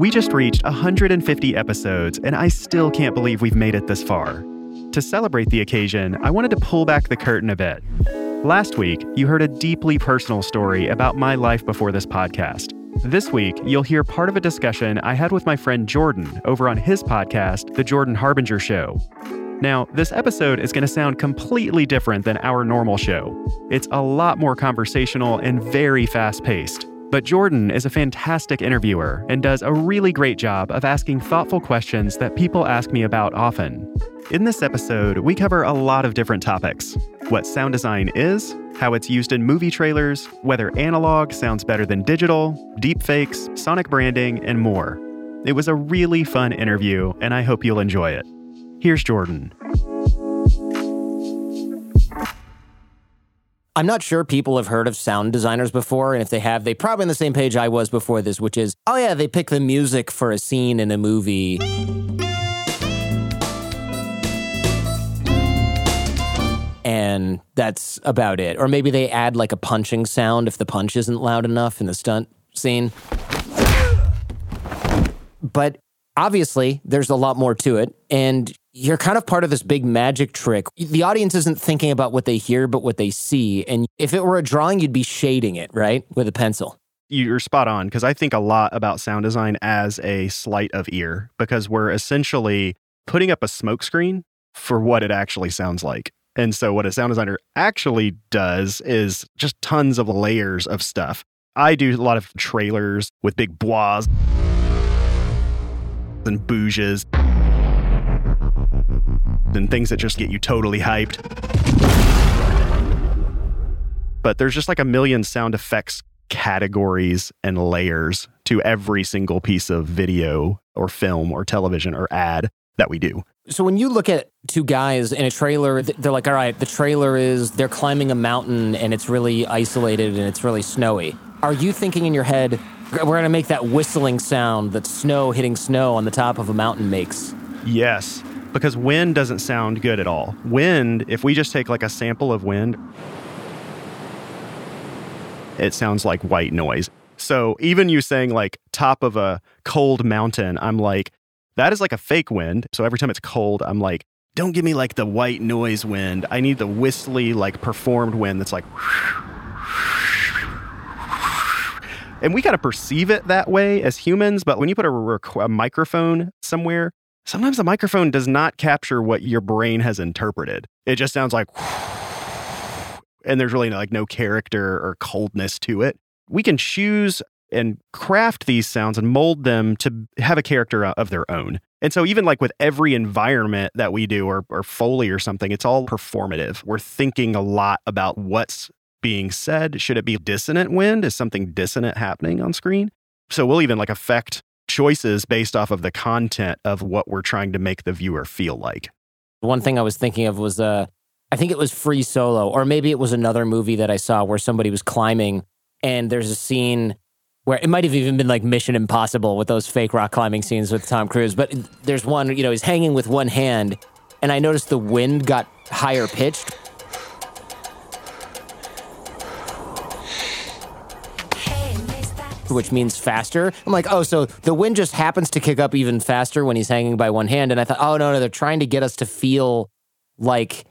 We just reached 150 episodes, and I still can't believe we've made it this far. To celebrate the occasion, I wanted to pull back the curtain a bit. Last week, you heard a deeply personal story about my life before this podcast. This week, you'll hear part of a discussion I had with my friend Jordan over on his podcast, The Jordan Harbinger Show. Now, this episode is going to sound completely different than our normal show. It's a lot more conversational and very fast paced. But Jordan is a fantastic interviewer and does a really great job of asking thoughtful questions that people ask me about often. In this episode, we cover a lot of different topics what sound design is, how it's used in movie trailers, whether analog sounds better than digital, deepfakes, sonic branding, and more. It was a really fun interview, and I hope you'll enjoy it. Here's Jordan. I'm not sure people have heard of sound designers before, and if they have, they probably on the same page I was before this, which is, oh yeah, they pick the music for a scene in a movie. And that's about it. Or maybe they add like a punching sound if the punch isn't loud enough in the stunt scene. But obviously, there's a lot more to it. And you're kind of part of this big magic trick. The audience isn't thinking about what they hear, but what they see. And if it were a drawing, you'd be shading it, right? With a pencil. You're spot on because I think a lot about sound design as a sleight of ear because we're essentially putting up a smokescreen for what it actually sounds like. And so, what a sound designer actually does is just tons of layers of stuff. I do a lot of trailers with big bois and bouges and things that just get you totally hyped. But there's just like a million sound effects categories and layers to every single piece of video or film or television or ad that we do. So when you look at two guys in a trailer, they're like, all right, the trailer is they're climbing a mountain and it's really isolated and it's really snowy. Are you thinking in your head, we're going to make that whistling sound that snow hitting snow on the top of a mountain makes? Yes because wind doesn't sound good at all. Wind, if we just take like a sample of wind, it sounds like white noise. So even you saying like top of a cold mountain, I'm like, that is like a fake wind. So every time it's cold, I'm like, don't give me like the white noise wind. I need the whistly, like performed wind that's like. And we kind of perceive it that way as humans, but when you put a, rec- a microphone somewhere, sometimes the microphone does not capture what your brain has interpreted. It just sounds like, and there's really like no character or coldness to it. We can choose and craft these sounds and mold them to have a character uh, of their own. And so, even like with every environment that we do, or, or Foley or something, it's all performative. We're thinking a lot about what's being said. Should it be dissonant wind? Is something dissonant happening on screen? So, we'll even like affect choices based off of the content of what we're trying to make the viewer feel like. One thing I was thinking of was uh I think it was Free Solo or maybe it was another movie that I saw where somebody was climbing and there's a scene where it might have even been like Mission Impossible with those fake rock climbing scenes with Tom Cruise, but there's one, you know, he's hanging with one hand and I noticed the wind got higher pitched which means faster. I'm like, oh, so the wind just happens to kick up even faster when he's hanging by one hand. And I thought, oh, no, no, they're trying to get us to feel like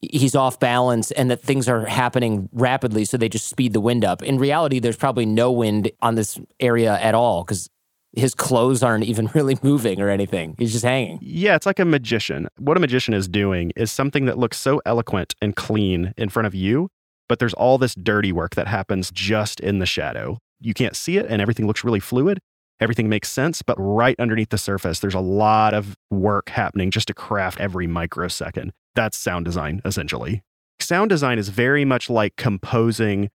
he's off balance and that things are happening rapidly. So they just speed the wind up. In reality, there's probably no wind on this area at all because his clothes aren't even really moving or anything. He's just hanging. Yeah, it's like a magician. What a magician is doing is something that looks so eloquent and clean in front of you, but there's all this dirty work that happens just in the shadow you can't see it and everything looks really fluid. Everything makes sense, but right underneath the surface, there's a lot of work happening just to craft every microsecond. That's sound design, essentially. Sound design is very much like composing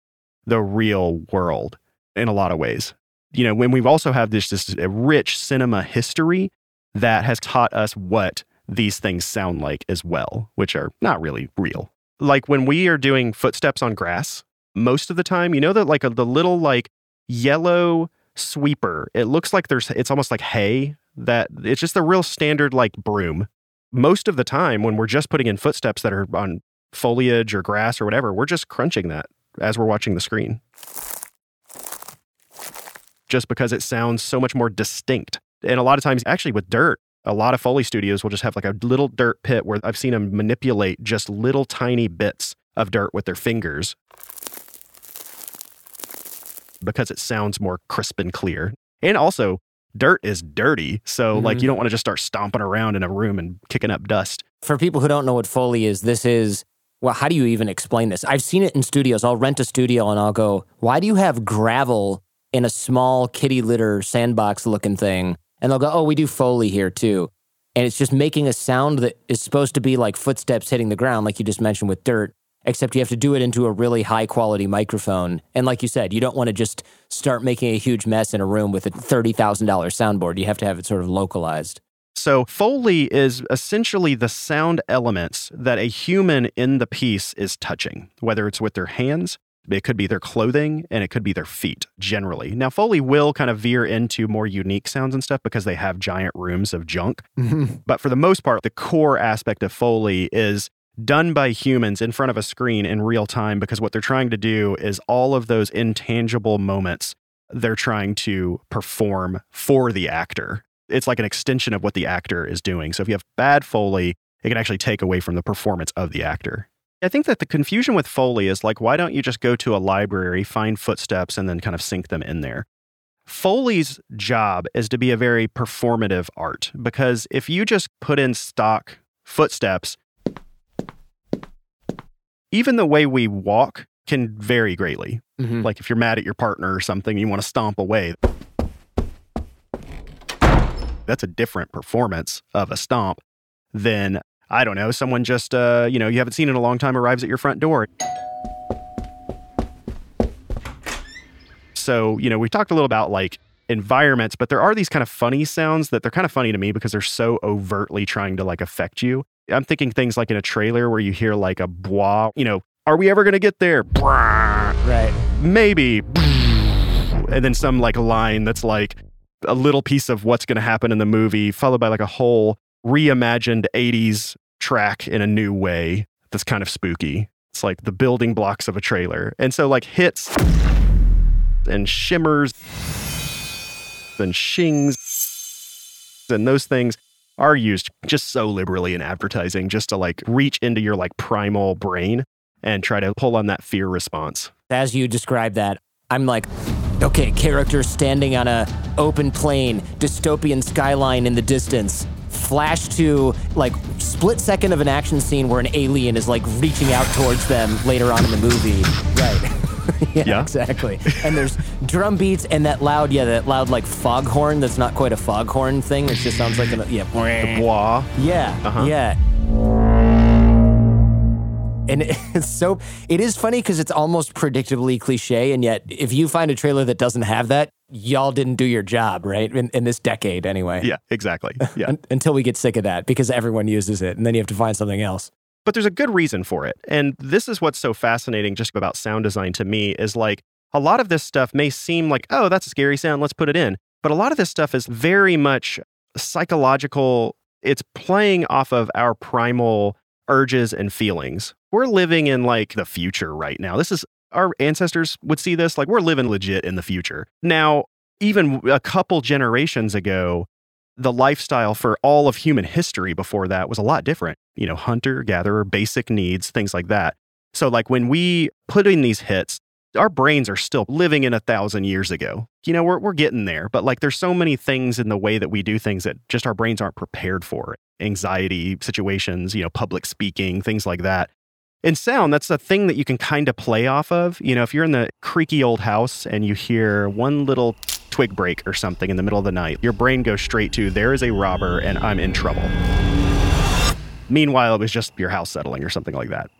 the real world in a lot of ways. You know, when we've also had this this rich cinema history that has taught us what these things sound like as well, which are not really real. Like when we are doing footsteps on grass, most of the time, you know that like a, the little like yellow sweeper, it looks like there's it's almost like hay that it's just a real standard like broom. Most of the time when we're just putting in footsteps that are on foliage or grass or whatever, we're just crunching that as we're watching the screen. Just because it sounds so much more distinct. And a lot of times, actually, with dirt, a lot of Foley studios will just have like a little dirt pit where I've seen them manipulate just little tiny bits of dirt with their fingers because it sounds more crisp and clear. And also, dirt is dirty. So, mm-hmm. like, you don't want to just start stomping around in a room and kicking up dust. For people who don't know what Foley is, this is well, how do you even explain this? I've seen it in studios. I'll rent a studio and I'll go, why do you have gravel in a small kitty litter sandbox looking thing? And they'll go, oh, we do Foley here too. And it's just making a sound that is supposed to be like footsteps hitting the ground, like you just mentioned with dirt, except you have to do it into a really high quality microphone. And like you said, you don't want to just start making a huge mess in a room with a $30,000 soundboard. You have to have it sort of localized. So, Foley is essentially the sound elements that a human in the piece is touching, whether it's with their hands, it could be their clothing, and it could be their feet generally. Now, Foley will kind of veer into more unique sounds and stuff because they have giant rooms of junk. But for the most part, the core aspect of Foley is done by humans in front of a screen in real time because what they're trying to do is all of those intangible moments they're trying to perform for the actor it's like an extension of what the actor is doing. So if you have bad Foley, it can actually take away from the performance of the actor. I think that the confusion with Foley is like, why don't you just go to a library, find footsteps, and then kind of sync them in there? Foley's job is to be a very performative art because if you just put in stock footsteps, even the way we walk can vary greatly. Mm-hmm. Like if you're mad at your partner or something, you want to stomp away that's a different performance of a stomp than I don't know, someone just uh, you know, you haven't seen in a long time arrives at your front door. So, you know, we talked a little about like environments, but there are these kind of funny sounds that they're kind of funny to me because they're so overtly trying to like affect you. I'm thinking things like in a trailer where you hear like a bois, you know, are we ever going to get there? Right. Maybe. And then some like line that's like, a little piece of what's going to happen in the movie, followed by like a whole reimagined 80s track in a new way that's kind of spooky. It's like the building blocks of a trailer. And so, like, hits and shimmers and shings and those things are used just so liberally in advertising just to like reach into your like primal brain and try to pull on that fear response. As you describe that, I'm like, Okay, character standing on a open plain, dystopian skyline in the distance. Flash to like split second of an action scene where an alien is like reaching out towards them later on in the movie. Right. yeah, yeah, exactly. And there's drum beats and that loud, yeah, that loud like foghorn. That's not quite a foghorn thing. It just sounds like a yeah, the bois. Yeah, uh-huh. yeah and it's so it is funny because it's almost predictably cliche and yet if you find a trailer that doesn't have that y'all didn't do your job right in, in this decade anyway yeah exactly yeah until we get sick of that because everyone uses it and then you have to find something else but there's a good reason for it and this is what's so fascinating just about sound design to me is like a lot of this stuff may seem like oh that's a scary sound let's put it in but a lot of this stuff is very much psychological it's playing off of our primal urges and feelings. We're living in like the future right now. This is our ancestors would see this like we're living legit in the future. Now, even a couple generations ago, the lifestyle for all of human history before that was a lot different. You know, hunter, gatherer, basic needs, things like that. So, like when we put in these hits, our brains are still living in a thousand years ago. You know, we're, we're getting there, but like there's so many things in the way that we do things that just our brains aren't prepared for. Anxiety situations, you know, public speaking, things like that. In sound, that's a thing that you can kind of play off of. You know, if you're in the creaky old house and you hear one little twig break or something in the middle of the night, your brain goes straight to, there is a robber and I'm in trouble. Meanwhile, it was just your house settling or something like that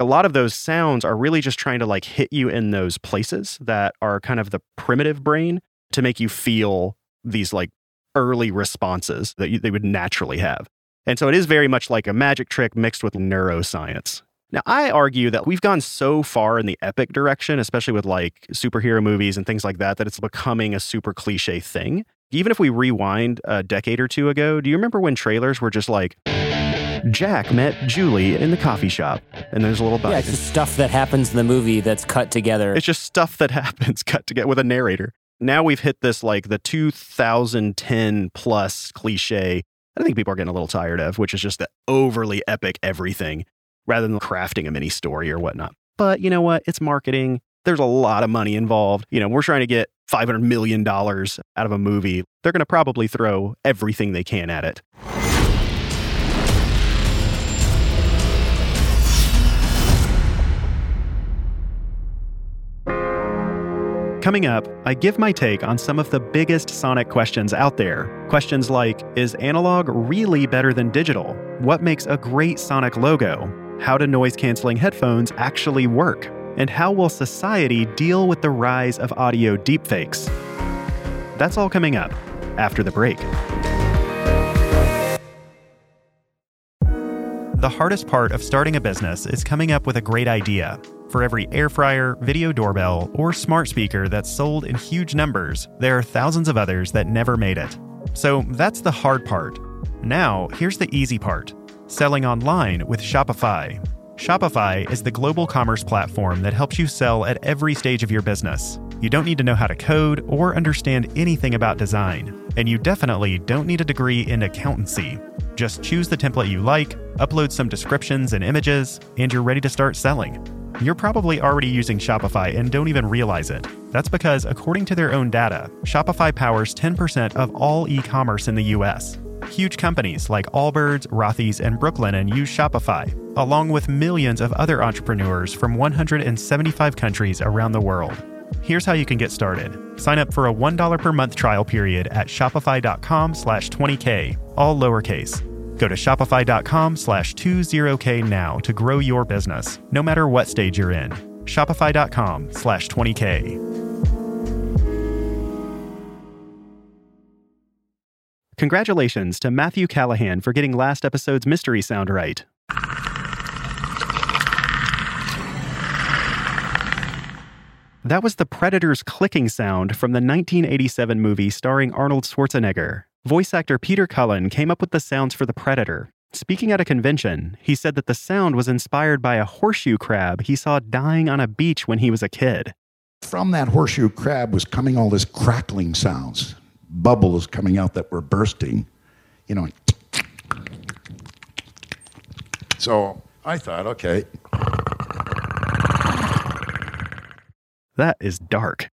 a lot of those sounds are really just trying to like hit you in those places that are kind of the primitive brain to make you feel these like early responses that you, they would naturally have. And so it is very much like a magic trick mixed with neuroscience. Now, I argue that we've gone so far in the epic direction, especially with like superhero movies and things like that, that it's becoming a super cliche thing. Even if we rewind a decade or two ago, do you remember when trailers were just like, Jack met Julie in the coffee shop, and there's a little bite. Yeah, it's just stuff that happens in the movie that's cut together. It's just stuff that happens cut together with a narrator. Now we've hit this like the 2010 plus cliche. I think people are getting a little tired of, which is just the overly epic everything rather than crafting a mini story or whatnot. But you know what? It's marketing. There's a lot of money involved. You know, we're trying to get $500 million out of a movie. They're going to probably throw everything they can at it. Coming up, I give my take on some of the biggest Sonic questions out there. Questions like Is analog really better than digital? What makes a great Sonic logo? How do noise canceling headphones actually work? And how will society deal with the rise of audio deepfakes? That's all coming up after the break. The hardest part of starting a business is coming up with a great idea. For every air fryer, video doorbell, or smart speaker that's sold in huge numbers, there are thousands of others that never made it. So that's the hard part. Now, here's the easy part selling online with Shopify. Shopify is the global commerce platform that helps you sell at every stage of your business. You don't need to know how to code or understand anything about design. And you definitely don't need a degree in accountancy. Just choose the template you like, upload some descriptions and images, and you're ready to start selling. You're probably already using Shopify and don't even realize it. That's because, according to their own data, Shopify powers 10% of all e commerce in the US. Huge companies like Allbirds, Rothy's, and Brooklinen use Shopify, along with millions of other entrepreneurs from 175 countries around the world. Here's how you can get started. Sign up for a $1 per month trial period at shopify.com slash 20k, all lowercase. Go to shopify.com slash 20k now to grow your business, no matter what stage you're in. Shopify.com slash 20k. Congratulations to Matthew Callahan for getting last episode's mystery sound right. That was the Predator's clicking sound from the 1987 movie starring Arnold Schwarzenegger. Voice actor Peter Cullen came up with the sounds for the Predator. Speaking at a convention, he said that the sound was inspired by a horseshoe crab he saw dying on a beach when he was a kid. From that horseshoe crab was coming all this crackling sounds, bubbles coming out that were bursting, you know. So I thought, okay, That is dark.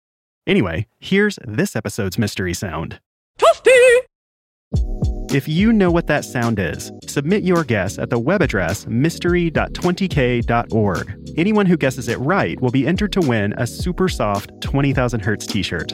Anyway, here's this episode's mystery sound. Toasty! If you know what that sound is, submit your guess at the web address mystery.20k.org. Anyone who guesses it right will be entered to win a super soft 20,000 Hertz t shirt.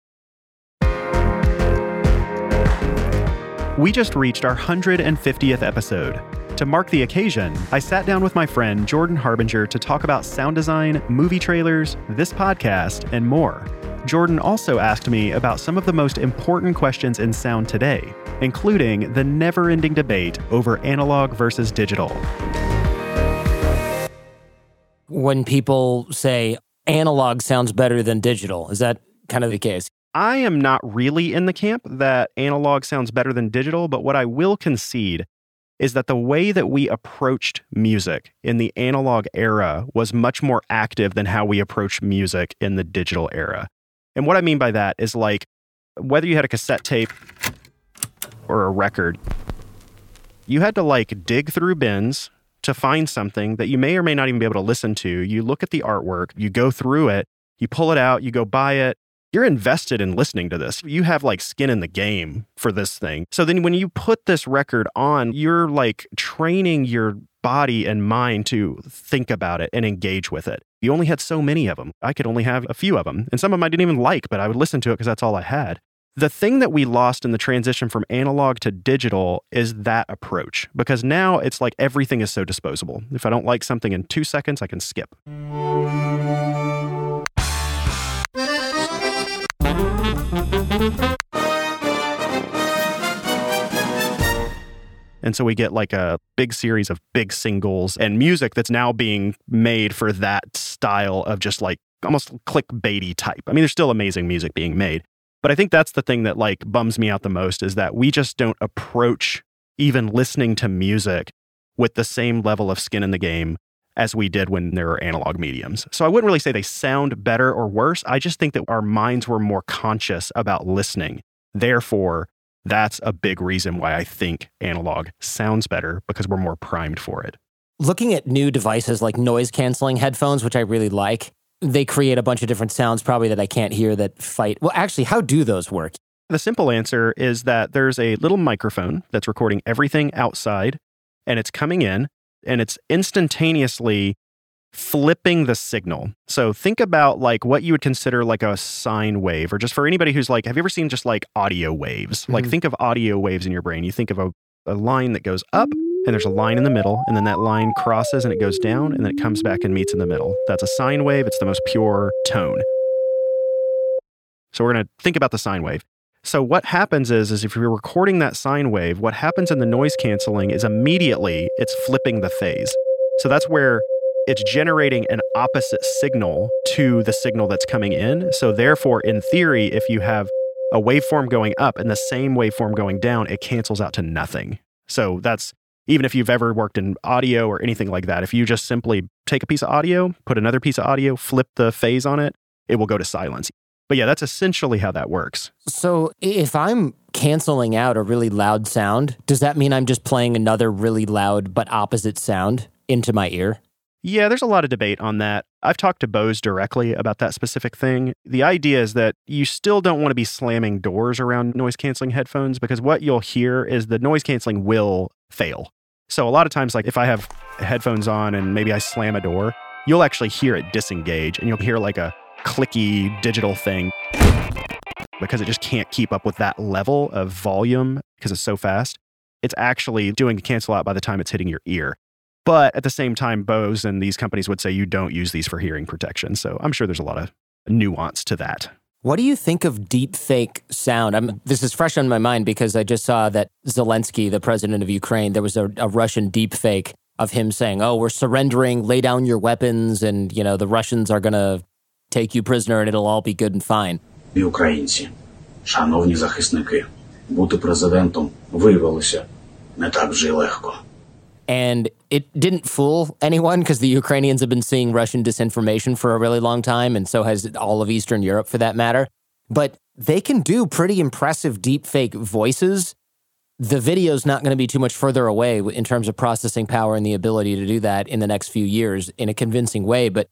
We just reached our 150th episode. To mark the occasion, I sat down with my friend Jordan Harbinger to talk about sound design, movie trailers, this podcast, and more. Jordan also asked me about some of the most important questions in sound today, including the never ending debate over analog versus digital. When people say analog sounds better than digital, is that kind of the case? I am not really in the camp that analog sounds better than digital, but what I will concede is that the way that we approached music in the analog era was much more active than how we approach music in the digital era. And what I mean by that is like whether you had a cassette tape or a record, you had to like dig through bins to find something that you may or may not even be able to listen to. You look at the artwork, you go through it, you pull it out, you go buy it, you're invested in listening to this. You have like skin in the game for this thing. So then when you put this record on, you're like training your body and mind to think about it and engage with it. You only had so many of them. I could only have a few of them. And some of them I didn't even like, but I would listen to it because that's all I had. The thing that we lost in the transition from analog to digital is that approach because now it's like everything is so disposable. If I don't like something in two seconds, I can skip. And so we get like a big series of big singles and music that's now being made for that style of just like almost clickbaity type. I mean, there's still amazing music being made. But I think that's the thing that like bums me out the most is that we just don't approach even listening to music with the same level of skin in the game as we did when there were analog mediums. So I wouldn't really say they sound better or worse. I just think that our minds were more conscious about listening. Therefore, that's a big reason why I think analog sounds better because we're more primed for it. Looking at new devices like noise canceling headphones, which I really like, they create a bunch of different sounds probably that I can't hear that fight. Well, actually, how do those work? The simple answer is that there's a little microphone that's recording everything outside and it's coming in and it's instantaneously flipping the signal. So think about like what you would consider like a sine wave, or just for anybody who's like, have you ever seen just like audio waves? Mm-hmm. Like think of audio waves in your brain. You think of a, a line that goes up and there's a line in the middle, and then that line crosses and it goes down, and then it comes back and meets in the middle. That's a sine wave. It's the most pure tone. So we're going to think about the sine wave. So what happens is, is if you're recording that sine wave, what happens in the noise canceling is immediately it's flipping the phase. So that's where it's generating an opposite signal to the signal that's coming in. So, therefore, in theory, if you have a waveform going up and the same waveform going down, it cancels out to nothing. So, that's even if you've ever worked in audio or anything like that, if you just simply take a piece of audio, put another piece of audio, flip the phase on it, it will go to silence. But yeah, that's essentially how that works. So if I'm canceling out a really loud sound, does that mean I'm just playing another really loud but opposite sound into my ear? Yeah, there's a lot of debate on that. I've talked to Bose directly about that specific thing. The idea is that you still don't want to be slamming doors around noise canceling headphones because what you'll hear is the noise canceling will fail. So a lot of times, like if I have headphones on and maybe I slam a door, you'll actually hear it disengage and you'll hear like a clicky digital thing because it just can't keep up with that level of volume because it's so fast. It's actually doing a cancel out by the time it's hitting your ear. But at the same time, Bose and these companies would say you don't use these for hearing protection. So I'm sure there's a lot of nuance to that. What do you think of deep fake sound? I'm, this is fresh on my mind because I just saw that Zelensky, the president of Ukraine, there was a, a Russian deep fake of him saying, "Oh, we're surrendering, lay down your weapons, and you know the Russians are going to take you prisoner, and it'll all be good and fine." Українці, шановні захисники, бути президентом виявилося не так вже й легко. And it didn't fool anyone because the Ukrainians have been seeing Russian disinformation for a really long time, and so has all of Eastern Europe for that matter. But they can do pretty impressive deepfake voices. The video's not going to be too much further away in terms of processing power and the ability to do that in the next few years in a convincing way. But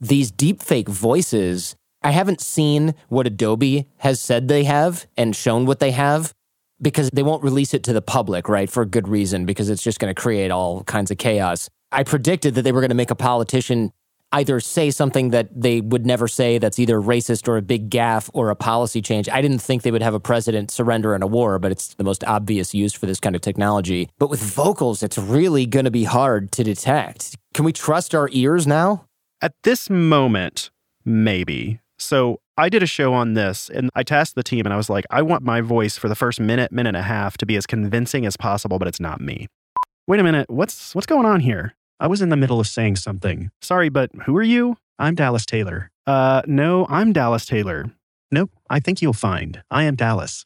these deepfake voices, I haven't seen what Adobe has said they have and shown what they have because they won't release it to the public, right? For good reason, because it's just going to create all kinds of chaos. I predicted that they were going to make a politician either say something that they would never say that's either racist or a big gaffe or a policy change. I didn't think they would have a president surrender in a war, but it's the most obvious use for this kind of technology. But with vocals, it's really going to be hard to detect. Can we trust our ears now? At this moment, maybe. So I did a show on this and I tasked the team and I was like, I want my voice for the first minute, minute and a half to be as convincing as possible, but it's not me. Wait a minute, what's what's going on here? I was in the middle of saying something. Sorry, but who are you? I'm Dallas Taylor. Uh no, I'm Dallas Taylor. Nope, I think you'll find. I am Dallas.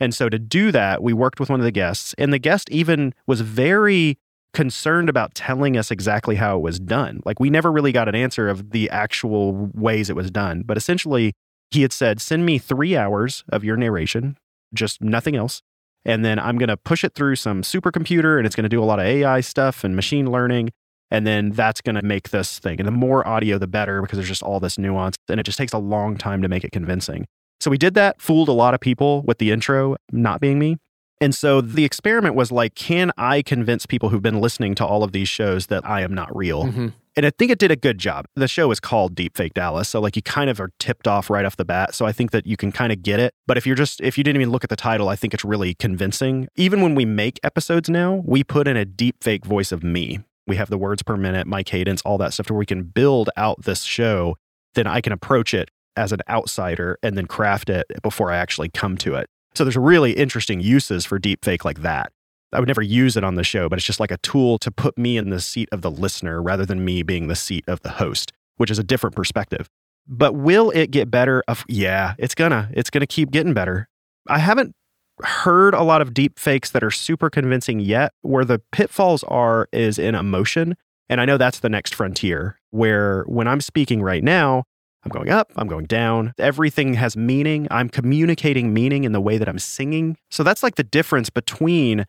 And so to do that, we worked with one of the guests, and the guest even was very concerned about telling us exactly how it was done. Like we never really got an answer of the actual ways it was done. But essentially, he had said, send me three hours of your narration, just nothing else. And then I'm going to push it through some supercomputer and it's going to do a lot of AI stuff and machine learning. And then that's going to make this thing. And the more audio, the better because there's just all this nuance. And it just takes a long time to make it convincing. So we did that, fooled a lot of people with the intro not being me. And so the experiment was like, can I convince people who've been listening to all of these shows that I am not real? Mm-hmm. And I think it did a good job. The show is called Deepfake Dallas. So, like, you kind of are tipped off right off the bat. So, I think that you can kind of get it. But if you're just, if you didn't even look at the title, I think it's really convincing. Even when we make episodes now, we put in a deepfake voice of me. We have the words per minute, my cadence, all that stuff to where we can build out this show. Then I can approach it as an outsider and then craft it before I actually come to it. So, there's really interesting uses for deepfake like that. I would never use it on the show, but it's just like a tool to put me in the seat of the listener rather than me being the seat of the host, which is a different perspective. But will it get better? Of yeah, it's gonna. It's gonna keep getting better. I haven't heard a lot of deep fakes that are super convincing yet. Where the pitfalls are is in emotion. And I know that's the next frontier where when I'm speaking right now, I'm going up, I'm going down. Everything has meaning. I'm communicating meaning in the way that I'm singing. So that's like the difference between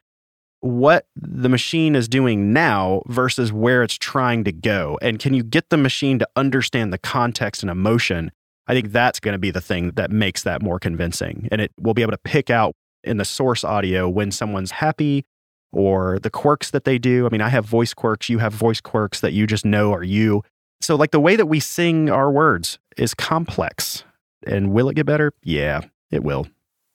what the machine is doing now versus where it's trying to go. And can you get the machine to understand the context and emotion? I think that's going to be the thing that makes that more convincing. And it will be able to pick out in the source audio when someone's happy or the quirks that they do. I mean, I have voice quirks, you have voice quirks that you just know are you. So, like the way that we sing our words is complex. And will it get better? Yeah, it will.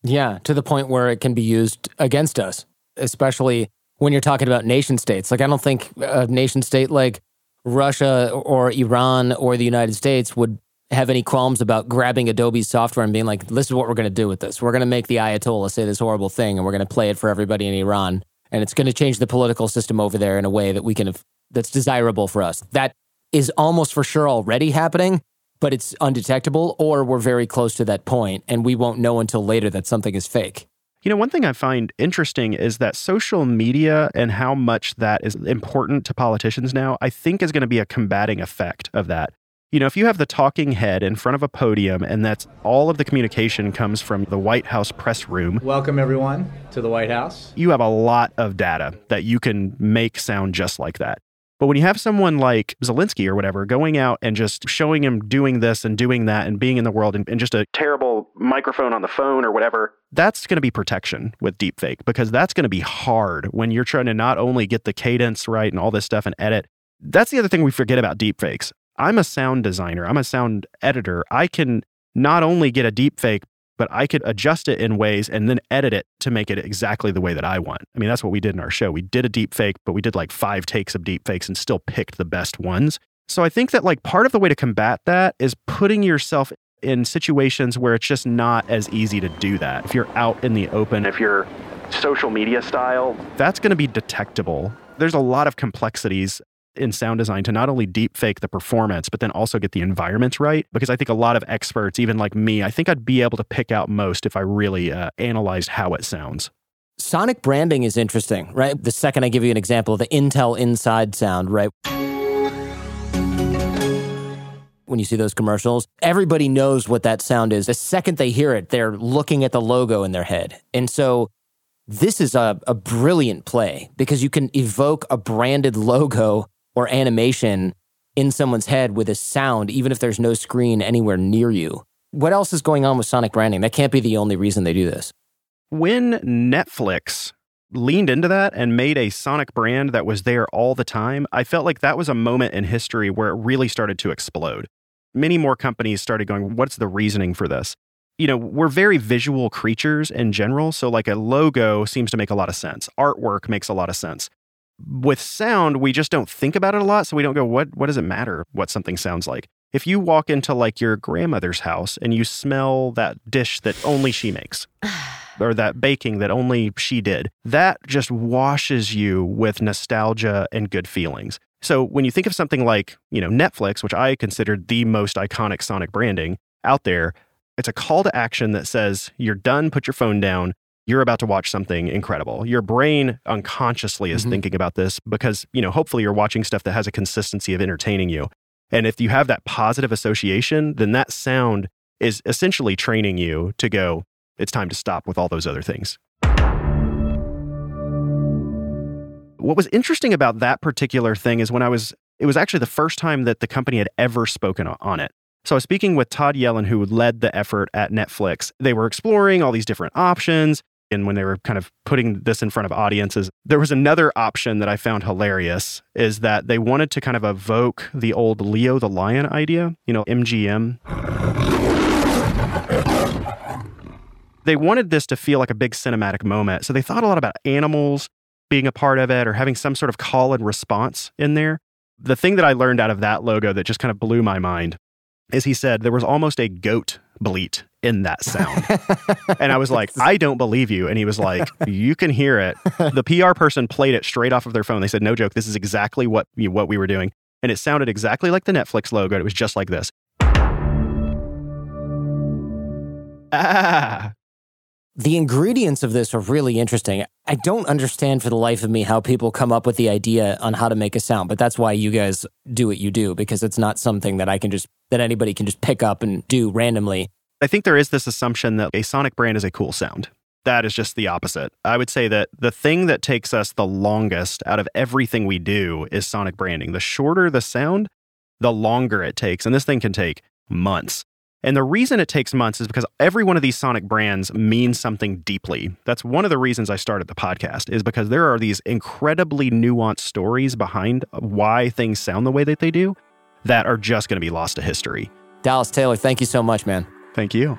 Yeah, to the point where it can be used against us especially when you're talking about nation states. Like, I don't think a nation state like Russia or Iran or the United States would have any qualms about grabbing Adobe's software and being like, this is what we're going to do with this. We're going to make the Ayatollah say this horrible thing and we're going to play it for everybody in Iran. And it's going to change the political system over there in a way that we can have, that's desirable for us. That is almost for sure already happening, but it's undetectable, or we're very close to that point and we won't know until later that something is fake. You know, one thing I find interesting is that social media and how much that is important to politicians now, I think is going to be a combating effect of that. You know, if you have the talking head in front of a podium and that's all of the communication comes from the White House press room. Welcome, everyone, to the White House. You have a lot of data that you can make sound just like that. But when you have someone like Zelensky or whatever going out and just showing him doing this and doing that and being in the world and, and just a terrible microphone on the phone or whatever, that's going to be protection with deepfake because that's going to be hard when you're trying to not only get the cadence right and all this stuff and edit. That's the other thing we forget about deepfakes. I'm a sound designer, I'm a sound editor. I can not only get a deepfake, but I could adjust it in ways and then edit it to make it exactly the way that I want. I mean, that's what we did in our show. We did a deep fake, but we did like five takes of deep fakes and still picked the best ones. So I think that like part of the way to combat that is putting yourself in situations where it's just not as easy to do that. If you're out in the open, if you're social media style, that's going to be detectable. There's a lot of complexities in sound design to not only deep fake the performance, but then also get the environments right. Because I think a lot of experts, even like me, I think I'd be able to pick out most if I really uh, analyzed how it sounds. Sonic branding is interesting, right? The second I give you an example, of the Intel inside sound, right? When you see those commercials, everybody knows what that sound is. The second they hear it, they're looking at the logo in their head. And so this is a, a brilliant play because you can evoke a branded logo or animation in someone's head with a sound, even if there's no screen anywhere near you. What else is going on with sonic branding? That can't be the only reason they do this. When Netflix leaned into that and made a sonic brand that was there all the time, I felt like that was a moment in history where it really started to explode. Many more companies started going, What's the reasoning for this? You know, we're very visual creatures in general. So, like a logo seems to make a lot of sense. Artwork makes a lot of sense with sound, we just don't think about it a lot. So we don't go, what, what does it matter what something sounds like? If you walk into like your grandmother's house and you smell that dish that only she makes, or that baking that only she did, that just washes you with nostalgia and good feelings. So when you think of something like, you know, Netflix, which I considered the most iconic Sonic branding out there, It's a call to action that says, you're done, put your phone down. You're about to watch something incredible. Your brain unconsciously is Mhm. thinking about this because, you know, hopefully you're watching stuff that has a consistency of entertaining you. And if you have that positive association, then that sound is essentially training you to go, it's time to stop with all those other things. What was interesting about that particular thing is when I was, it was actually the first time that the company had ever spoken on it. So I was speaking with Todd Yellin, who led the effort at Netflix. They were exploring all these different options. And when they were kind of putting this in front of audiences, there was another option that I found hilarious is that they wanted to kind of evoke the old Leo the Lion idea, you know, MGM. They wanted this to feel like a big cinematic moment. So they thought a lot about animals being a part of it or having some sort of call and response in there. The thing that I learned out of that logo that just kind of blew my mind is he said there was almost a goat bleat in that sound. and I was like, I don't believe you. And he was like, You can hear it. The PR person played it straight off of their phone. They said, No joke, this is exactly what, what we were doing. And it sounded exactly like the Netflix logo. It was just like this. Ah. The ingredients of this are really interesting. I don't understand for the life of me how people come up with the idea on how to make a sound, but that's why you guys do what you do because it's not something that I can just that anybody can just pick up and do randomly. I think there is this assumption that a sonic brand is a cool sound. That is just the opposite. I would say that the thing that takes us the longest out of everything we do is sonic branding. The shorter the sound, the longer it takes. And this thing can take months. And the reason it takes months is because every one of these sonic brands means something deeply. That's one of the reasons I started the podcast, is because there are these incredibly nuanced stories behind why things sound the way that they do that are just going to be lost to history. Dallas Taylor, thank you so much, man. Thank you.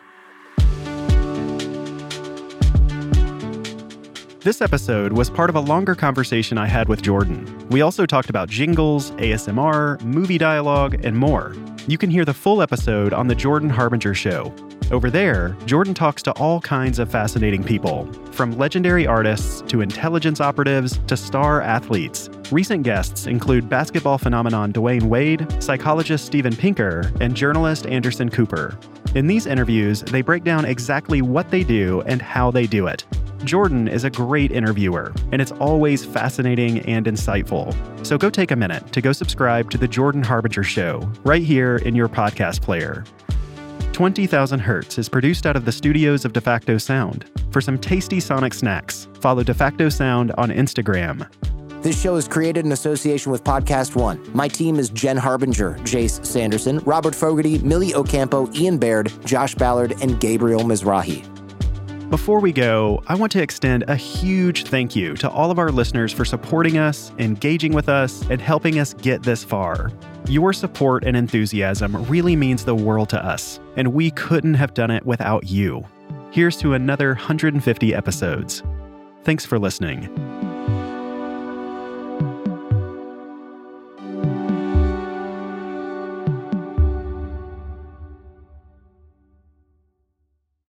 This episode was part of a longer conversation I had with Jordan. We also talked about jingles, ASMR, movie dialogue, and more. You can hear the full episode on The Jordan Harbinger Show. Over there, Jordan talks to all kinds of fascinating people, from legendary artists to intelligence operatives to star athletes. Recent guests include basketball phenomenon Dwyane Wade, psychologist Steven Pinker, and journalist Anderson Cooper. In these interviews, they break down exactly what they do and how they do it. Jordan is a great interviewer, and it's always fascinating and insightful. So go take a minute to go subscribe to The Jordan Harbinger Show right here in your podcast player. 20,000 Hertz is produced out of the studios of DeFacto Sound. For some tasty sonic snacks, follow DeFacto Sound on Instagram. This show is created in association with Podcast One. My team is Jen Harbinger, Jace Sanderson, Robert Fogarty, Millie Ocampo, Ian Baird, Josh Ballard, and Gabriel Mizrahi. Before we go, I want to extend a huge thank you to all of our listeners for supporting us, engaging with us, and helping us get this far. Your support and enthusiasm really means the world to us, and we couldn't have done it without you. Here's to another 150 episodes. Thanks for listening.